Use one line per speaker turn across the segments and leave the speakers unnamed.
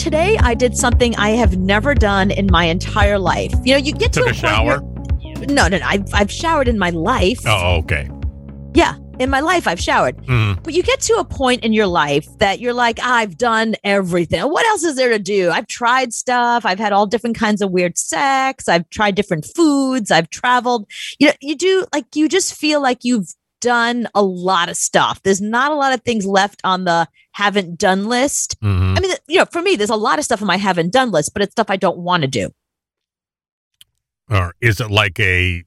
today I did something I have never done in my entire life. You know, you get
Took
to
a
point
shower.
where- no, no, no. I've, I've showered in my life.
Oh, okay.
Yeah, in my life I've showered.
Mhm.
But you get to a point in your life that you're like, I've done everything. What else is there to do? I've tried stuff. I've had all different kinds of weird sex. I've tried different foods. I've traveled. You know, you do like you just feel like you've done a lot of stuff. There's not a lot of things left on the haven't done list.
Mhm.
I mean, you know, for me, there's a lot of stuff on my haven't done list, but it's stuff I don't want to do.
Or is it like a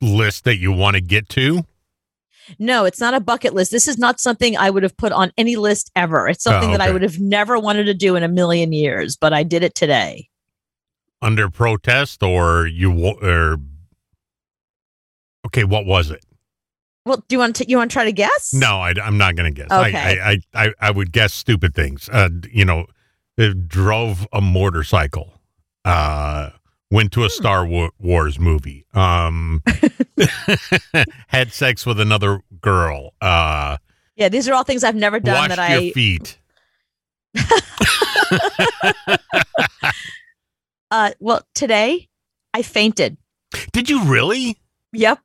list that you want to get to?
No, it's not a bucket list. This is not something I would have put on any list ever. It's something that I would have never wanted to do in a million years, but I did it today.
under protest or you or okay what was it
Well, do you want to you want to try to guess?
no I, am not gonna guess
Okay.
I, I, I, I would guess stupid things uh you know uh, drove a motorcycle uh went
Hmm.
to a star wars movie um had sex with another girl uh
Yeah, these are all things I've never done that
your
I.
feet
Uh, well, today I fainted.
did you really
Yep,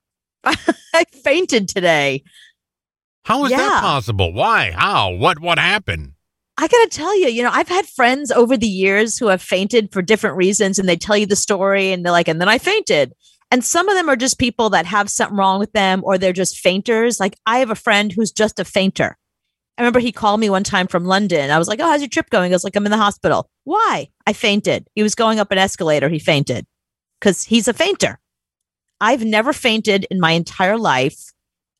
I fainted today.
how is
Yeah.
that possible why how what what happened
I gotta tell you, you know, I've had friends over the years who have fainted for different reasons, and they tell you the story, and they're like, and then I fainted. And some of them are just people that have something wrong with them, or they're just fainters. Like I have a friend who's just a fainter. I remember he called me one time from London. I was like, "Oh, how's your trip going?" He goes, "Like I'm in the hospital." Why? I fainted. He was going up an escalator. He fainted because he's a fainter. I've never fainted in my entire life.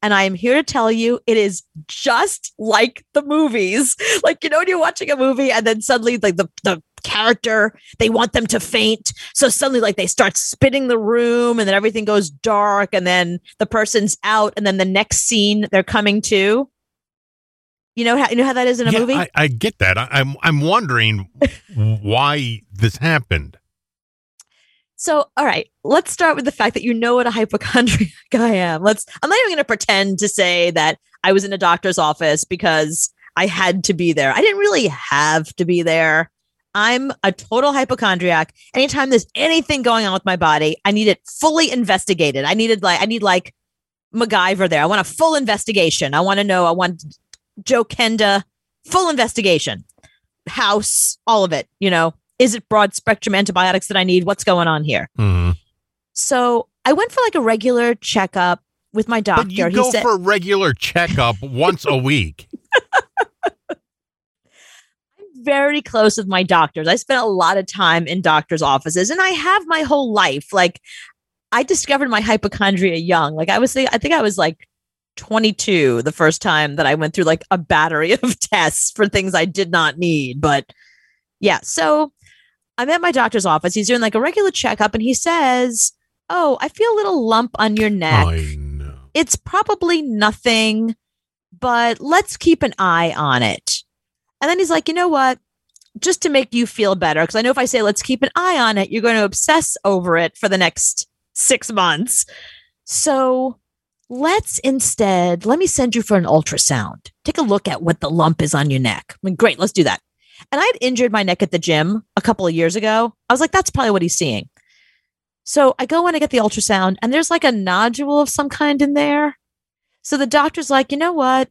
And I am here to tell you it is just like the movies. Like, you know, when you're watching a movie and then suddenly like the, the character, they want them to faint. So suddenly like they start spinning the room and then everything goes dark and then the person's out and then the next scene they're coming to. You know how you know how that is in a
Yeah,
movie?
I, I get that. I, I'm I'm wondering why this happened.
So, all right, let's start with the fact that you know what a hypochondriac I am. Let's I'm not even going to pretend to say that I was in a doctor's office because I had to be there. I didn't really have to be there. I'm a total hypochondriac. Anytime there's anything going on with my body, I need it fully investigated. I needed like I need like MacGyver there. I want a full investigation. I want to know. I want Joe Kenda full investigation. House, all of it, you know. Is it broad spectrum antibiotics that I need? What's going on here?
Mhm.
So I went for like a regular checkup with my doctor.
But you
he
go
said,
for a regular checkup once a week.
I'm very close with my doctors. I spent a lot of time in doctors' offices, and I have my whole life. Like I discovered my hypochondria young. Like I was, I think I was like 22 the first time that I went through like a battery of tests for things I did not need. But yeah, so I'm at my doctor's office. He's doing like a regular checkup, and he says, "Oh, I feel a little lump on your neck."
I know.
it's probably nothing, but let's keep an eye on it. And then he's like, you know what? Just to make you feel better, because I know if I say let's keep an eye on it, you're going to obsess over it for the next six months. So let's instead, let me send you for an ultrasound. Take a look at what the lump is on your neck. I mean, great, let's do that. And I'd injured my neck at the gym a couple of years ago. I was like, that's probably what he's seeing. So I go in to get the ultrasound, and there's like a nodule of some kind in there. So the doctor's like, you know what?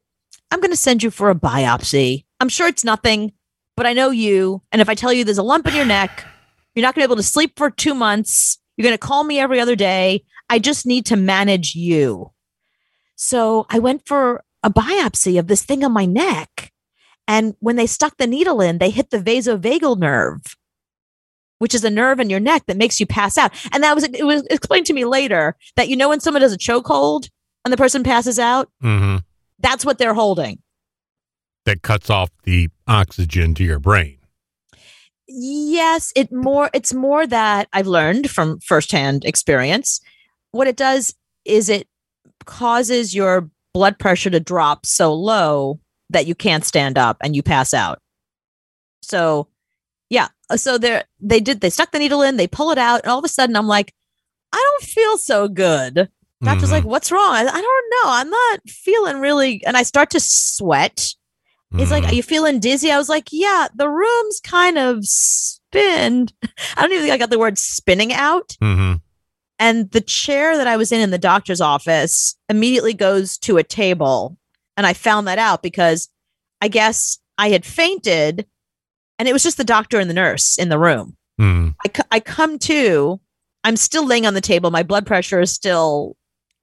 I'm going to send you for a biopsy. I'm sure it's nothing, but I know you. And if I tell you there's a lump in your neck, you're not going to be able to sleep for two months. You're going to call me every other day. I just need to manage you. So I went for a biopsy of this thing on my neck. And when they stuck the needle in, they hit the vasovagal nerve, which is a nerve in your neck that makes you pass out. And that was it was explained to me later that you know when someone does a chokehold and the person passes out,
hmm
that's what they're holding.
That cuts off the oxygen to your brain.
Yes, it more it's more that I've learned from firsthand experience. What it does is it causes your blood pressure to drop so low that you can't stand up and you pass out. So, yeah, so they they did they stuck the needle in, they pull it out, and all of a sudden I'm like, I don't feel so good. Doctor's
Mhm.
like, "What's wrong?" I, I don't know. I'm not feeling really, and I start to sweat, He's like. Are you feeling dizzy? I was like, Yeah, the room's kind of spinned. I don't even think I got the word spinning out.
Mhm.
And the chair that I was in in the doctor's office immediately goes to a table. And I found that out because I guess I had fainted and it was just the doctor and the nurse in the room.
Hmm.
I, I come to, I'm still laying on the table. My blood pressure is still,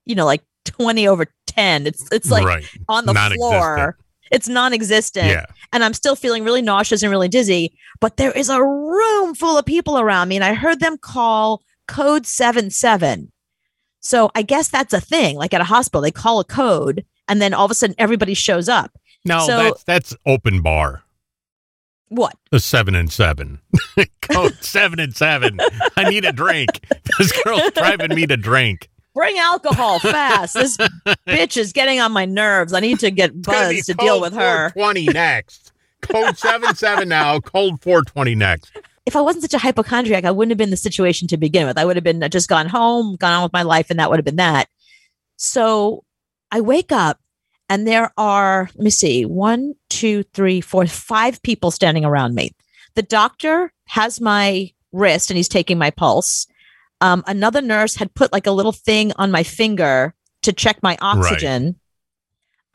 you know, like 20 over 10. It's, it's like
right.
on the floor. It's non existent.
Yeah.
And I'm still feeling really nauseous and really dizzy. But there is a room full of people around me. And I heard them call code 77. So I guess that's a thing. Like at a hospital, they call a code and then all of a sudden everybody shows up.
No,
So-
that's that's open bar.
What?
A seven and seven. Code seven and seven. I need a drink. This girl's driving me to drink.
Bring alcohol fast. This bitch is getting on my nerves. I need to get buzzed to deal with her.
420 next. Code seven seven now. Code four twenty next.
if I wasn't such a hypochondriac, I wouldn't have been in the situation to begin with. I would have been uh, just gone home, gone on with my life, and that would have been that. So I wake up and there are, let me see, one, two, three, four, five people standing around me. The doctor has my wrist and he's taking my pulse. Um, another nurse had put like a little thing on my finger to check my oxygen.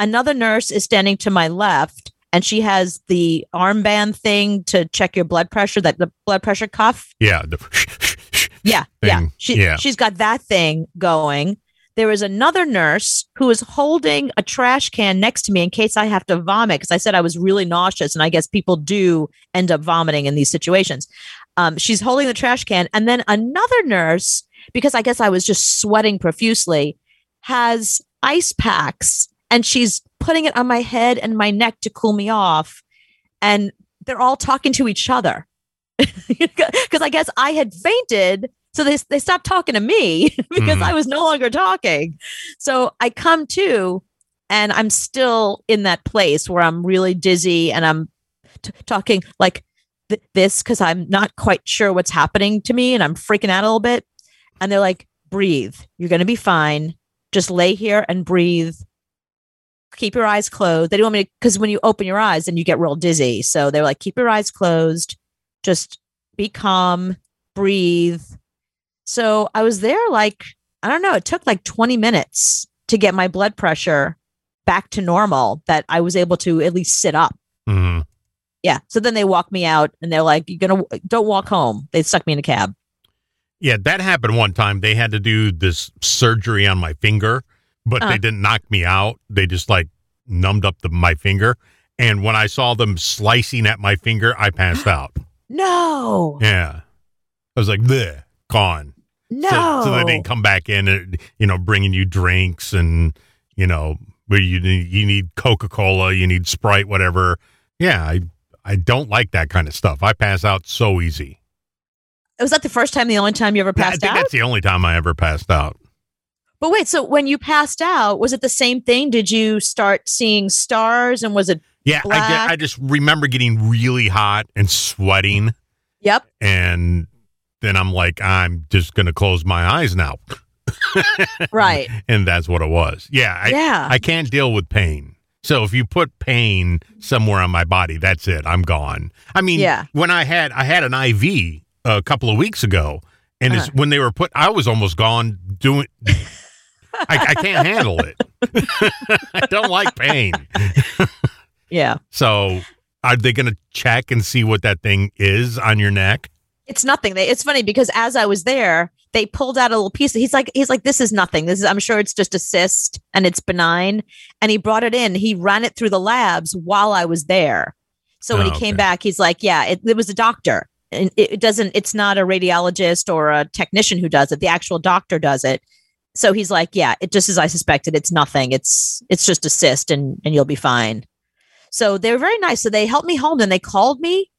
Another nurse is standing to my left and she has the armband thing to check your blood pressure, that the blood pressure cuff.
Yeah. the-
Yeah, yeah. She,
yeah.
She's got that thing going. There is another nurse who is holding a trash can next to me in case I have to vomit because I said I was really nauseous, and I guess people do end up vomiting in these situations. Um, she's holding the trash can, and then another nurse, because I guess I was just sweating profusely, has ice packs, and she's putting it on my head and my neck to cool me off, and they're all talking to each other because I guess I had fainted. So they, they stopped talking to me because
Mhm.
I was no longer talking. So I come to and I'm still in that place where I'm really dizzy and I'm t- talking like th- this because I'm not quite sure what's happening to me and I'm freaking out a little bit. And they're like, breathe. You're going to be fine. Just lay here and breathe. Keep your eyes closed. They don't want me because when you open your eyes, then you get real dizzy. So they're like, keep your eyes closed. Just be calm, breathe. So I was there like, I don't know, it took like 20 minutes to get my blood pressure back to normal that I was able to at least sit up.
Mhm.
Yeah. So then they walked me out and they're like, you're going to, don't walk home. They stuck me in a cab.
Yeah, that happened one time. They had to do this surgery on my finger, but
Uh-huh.
they didn't knock me out. They just like numbed up the, my finger. And when I saw them slicing at my finger, I passed out.
No,
Yeah. I was like, bleh, gone.
No.
So, so didn't come back in and, you know, bringing you drinks and, you know, where you need, you need Coca Cola, you need Sprite, whatever. Yeah, I, I don't like that kind of stuff. I pass out so easy.
Was that the first time, the only time you ever
I
passed
think
out?
that's the only time I ever passed out.
But wait, so when you passed out, was it the same thing? Did you start seeing stars and was it,
Yeah, I, I just remember getting really hot and sweating,
yep.
and then I'm like, I'm just gonna close my eyes now,
Right.
and that's what it was. Yeah, I,
yeah.
I can't deal with pain. So if you put pain somewhere on my body, that's it. I'm gone. I mean,
Yeah.
when I had I had an IV a couple of weeks ago, and it's,
Uh-huh.
when they were put, I was almost gone doing. I, I can't handle it. I don't like pain.
yeah.
So are they going to check and see what that thing is on your neck?
It's nothing. They, it's funny because as I was there, they pulled out a little piece. He's like, he's like, this is nothing. This is, I'm sure it's just a cyst and it's benign. And he brought it in. He ran it through the labs while I was there. So when
Oh,
he came
okay.
back, he's like, yeah, it, it was a doctor. And it, it doesn't, it's not a radiologist or a technician who does it. The actual doctor does it. So he's like, yeah, it just as I suspected. It's nothing. It's, it's just a cyst and, and you'll be fine. So they were very nice. So they helped me home and they called me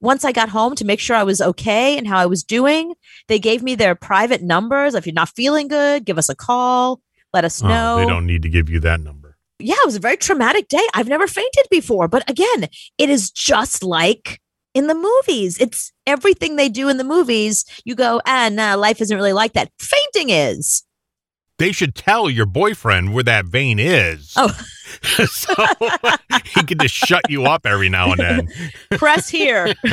once I got home to make sure I was okay and how I was doing. They gave me their private numbers. If you're not feeling good, give us a call. Let us
Oh,
know.
they don't need to give you that number.
yeah, it was a very traumatic day. I've never fainted before, but again, it is just like in the movies. It's everything they do in the movies. You go, ah, nah, life isn't really like that. Fainting is.
They should tell your boyfriend where that vein is.
Oh.
so he could just shut you up every now and then.
Press here.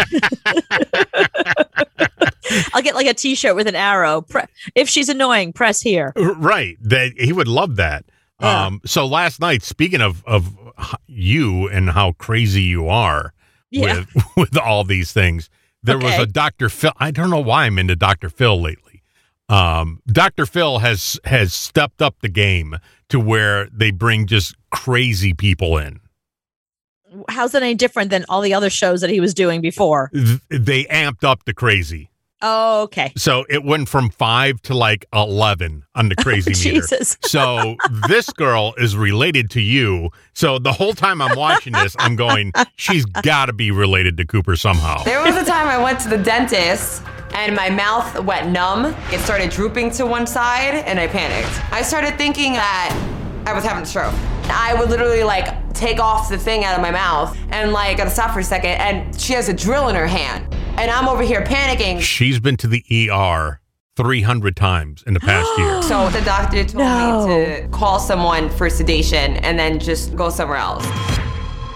I'll get like a T-shirt with an arrow. Pre- if she's annoying, press here.
Right. That he would love that.
Yeah.
Um, so last night, speaking of of you and how crazy you are
Yeah.
with with all these things, there was a Dr. Phil. I don't know why I'm into Dr. Phil lately. Um, Dr. Phil has has stepped up the game to where they bring just crazy people in.
How's that any different than all the other shows that he was doing before?
They amped up the crazy.
Oh, okay.
So it went from five to like 11 on the crazy meter.
Jesus.
So this girl is related to you. So the whole time I'm watching this, I'm going, she's got to be related to Cooper somehow.
There was a time I went to the dentist and my mouth went numb. It started drooping to one side and I panicked. I started thinking that I was having a stroke. I would literally like take off the thing out of my mouth and like gotta stop for a second and she has a drill in her hand. And I'm over here panicking.
She's been to the ER 300 times in the past year.
So the doctor told
No.
me to call someone for sedation and then just go somewhere else.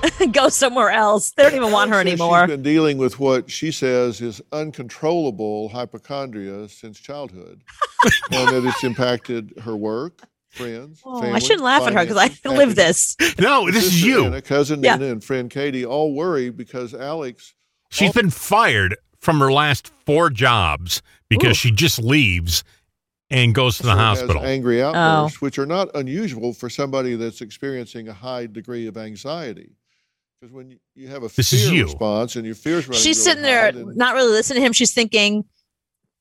Go somewhere else. They don't even want her anymore.
She's been dealing with what she says is uncontrollable hypochondria since childhood, and that it's impacted her work, friends,
Oh, I shouldn't laugh at her because I
finances,
live this.
No, this is you.
Anna, cousin
Yeah.
Nina, and friend Katie all worry because Alex.
She's been fired from her last four jobs because
Ooh.
she just leaves and goes to the
also has
hospital.
angry
Oh.
outbursts, which are not unusual for somebody that's experiencing a high degree of anxiety. Because when you- you have a
This
fear
is you.
response and your fears running
She's sitting there,
high, then
not really listening to him. She's thinking,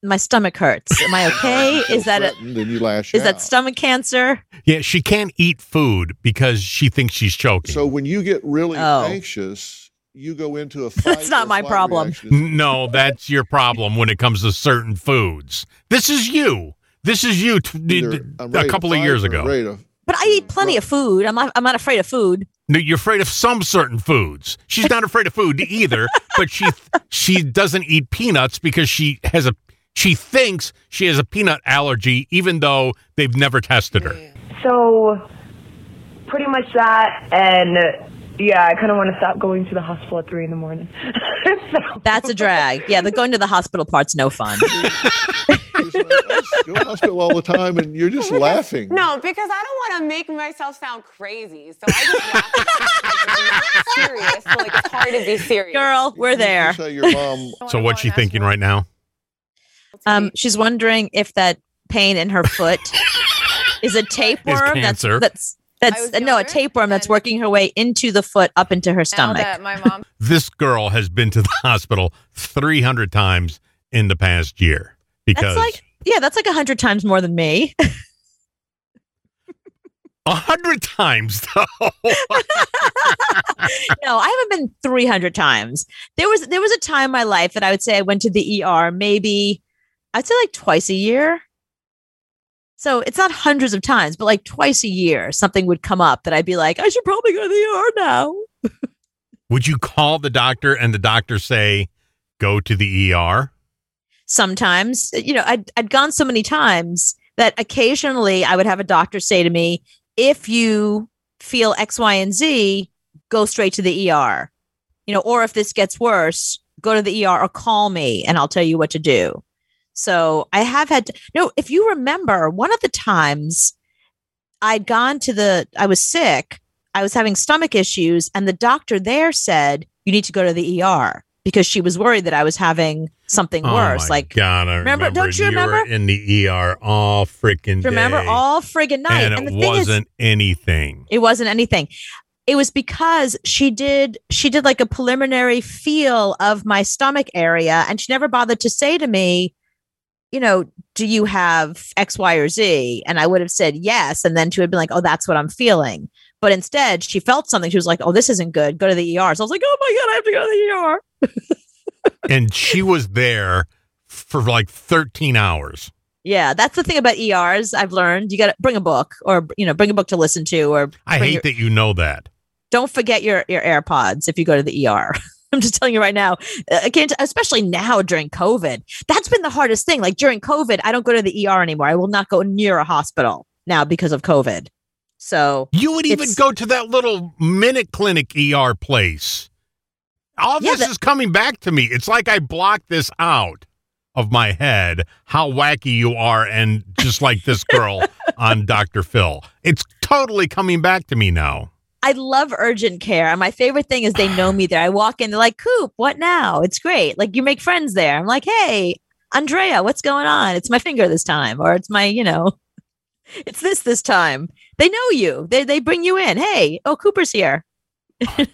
"My stomach hurts. Am I okay? is that a,
threatened and you lash
is that stomach cancer?"
Yeah, she can't eat food because she thinks she's choking.
So when you get really
Oh.
anxious, you go into a fight
That's not my problem.
reaction.
No, that's your problem when it comes to certain foods. This is you. This is you t-
Either
d-
I'm
a couple of
fight
years
or
ago.
ready to-
But I eat plenty of food. I'm not. I'm not afraid of food.
No, You're afraid of some certain foods. She's not afraid of food either, but she she doesn't eat peanuts because she has a she thinks she has a peanut allergy, even though they've never tested her.
So, pretty much that, and yeah, I kind of want to stop going to the hospital at three in the morning. so,
That's a drag. Yeah, the going to the hospital part's no fun.
She's like, "I go to the hospital all the time, and you're just laughing.
No, because I don't want to make myself sound crazy. So I just laugh because I'm not serious. So like it's hard to be serious.
Girl, we're there.
say your mom.
So what's she thinking right now?
Um, she's wondering if that pain in her foot is a tapeworm that's
cancer.
that's
I
that's
was
no a tapeworm that's working her way into the foot up into her stomach.
my mom
This girl has been to the hospital 300 times in the past year because
That's like yeah, that's like a hundred times more than me.
a hundred times though.
no, I haven't been 300 times. There was there was a time in my life that I would say I went to the ER maybe I'd say like twice a year. So it's not hundreds of times, but like twice a year something would come up that I'd be like I should probably go to the ER now.
Would you call the doctor and the doctor say, go to the ER?
Sometimes, you know, I'd I'd gone so many times that occasionally I would have a doctor say to me, if you feel X, Y, and Z, go straight to the ER. You know, or if this gets worse, go to the ER or call me and I'll tell you what to do. So I have had to, no, if you remember, one of the times I'd gone to the, I was sick, I was having stomach issues, and the doctor there said, you need to go to the ER because she was worried that I was having something worse.
Oh my
like,
God, I
remember-
remember,
don't you
were
remember?
in the ER all freaking day.
remember all friggin' night.
and,
the
it
thing
wasn't anything.
it wasn't anything. It was because she did she did like a preliminary feel of my stomach area and she never bothered to say to me, you know, do you have X, Y, or Z? And I would have said yes. And then she would have been like, oh, that's what I'm feeling. But instead, she felt something. She was like, oh, this isn't good. Go to the ER. So I was like, oh my God, I have to go to the ER.
and she was there for like 13 hours.
Yeah, that's the thing about ERs. I've learned you got to bring a book or, you know, bring a book to listen to or
I hate
your-
that you know that.
don't forget your your AirPods if you go to the ER. I'm just telling you right now. Uh, I can't, especially now during COVID. That's been the hardest thing. Like during COVID, I don't go to the ER anymore. I will not go near a hospital now because of COVID. So
You would even go to that little minute clinic ER place. All
Yeah,
this is coming back to me. It's like I blocked this out of my head, how wacky you are, and just like this girl on Dr. Phil. It's totally coming back to me now.
I love urgent care. And my favorite thing is they know me there. I walk in, they're like, Coop, what now? It's great. Like you make friends there. I'm like, hey, Andrea, what's going on? It's my finger this time. Or it's my, you know, it's this this time. They know you. They they bring you in. Hey, oh, Cooper's here.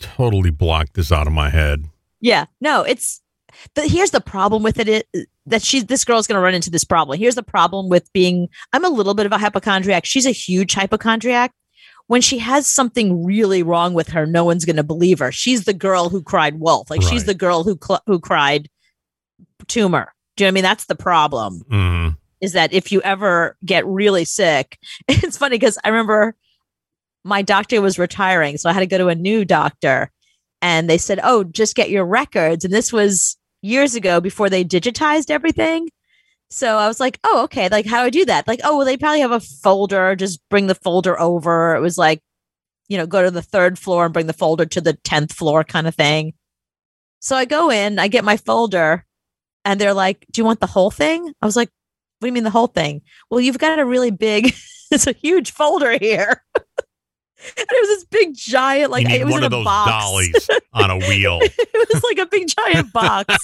Totally blocked this out of my head.
Yeah. No, it's but here's the problem with it, it that she's this girl's gonna run into this problem. Here's the problem with being I'm a little bit of a hypochondriac. She's a huge hypochondriac. When she has something really wrong with her, no one's going to believe her. She's the girl who cried wolf. Like she's the girl who cl- who cried tumor. Do you know what I mean? That's the problem.
Mm.
Is that if you ever get really sick, it's funny because I remember my doctor was retiring, so I had to go to a new doctor, and they said, "Oh, just get your records." And this was years ago before they digitized everything. So I was like, "Oh, okay. Like, how do I do that?" Like, "Oh, well, they probably have a folder. Just bring the folder over." It was like, you know, go to the third floor and bring the folder to the tenth floor, kind of thing. So I go in, I get my folder, and they're like, "Do you want the whole thing?" I was like, "What do you mean the whole thing?" Well, you've got a really big, it's a huge folder here. and it was this big giant, like it was
one
in
of
a
those
box.
dollies on a wheel.
it was like a big giant box,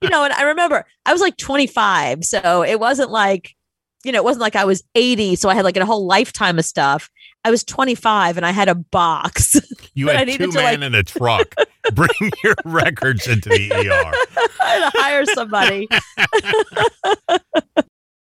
you know. And I remember I was like 25, so it wasn't like, you know, it wasn't like I was 80, so I had like a whole lifetime of stuff. I was 25 and I had a box.
You had two
to, like-
men in a truck. Bring your records into the ER.
I had to hire somebody.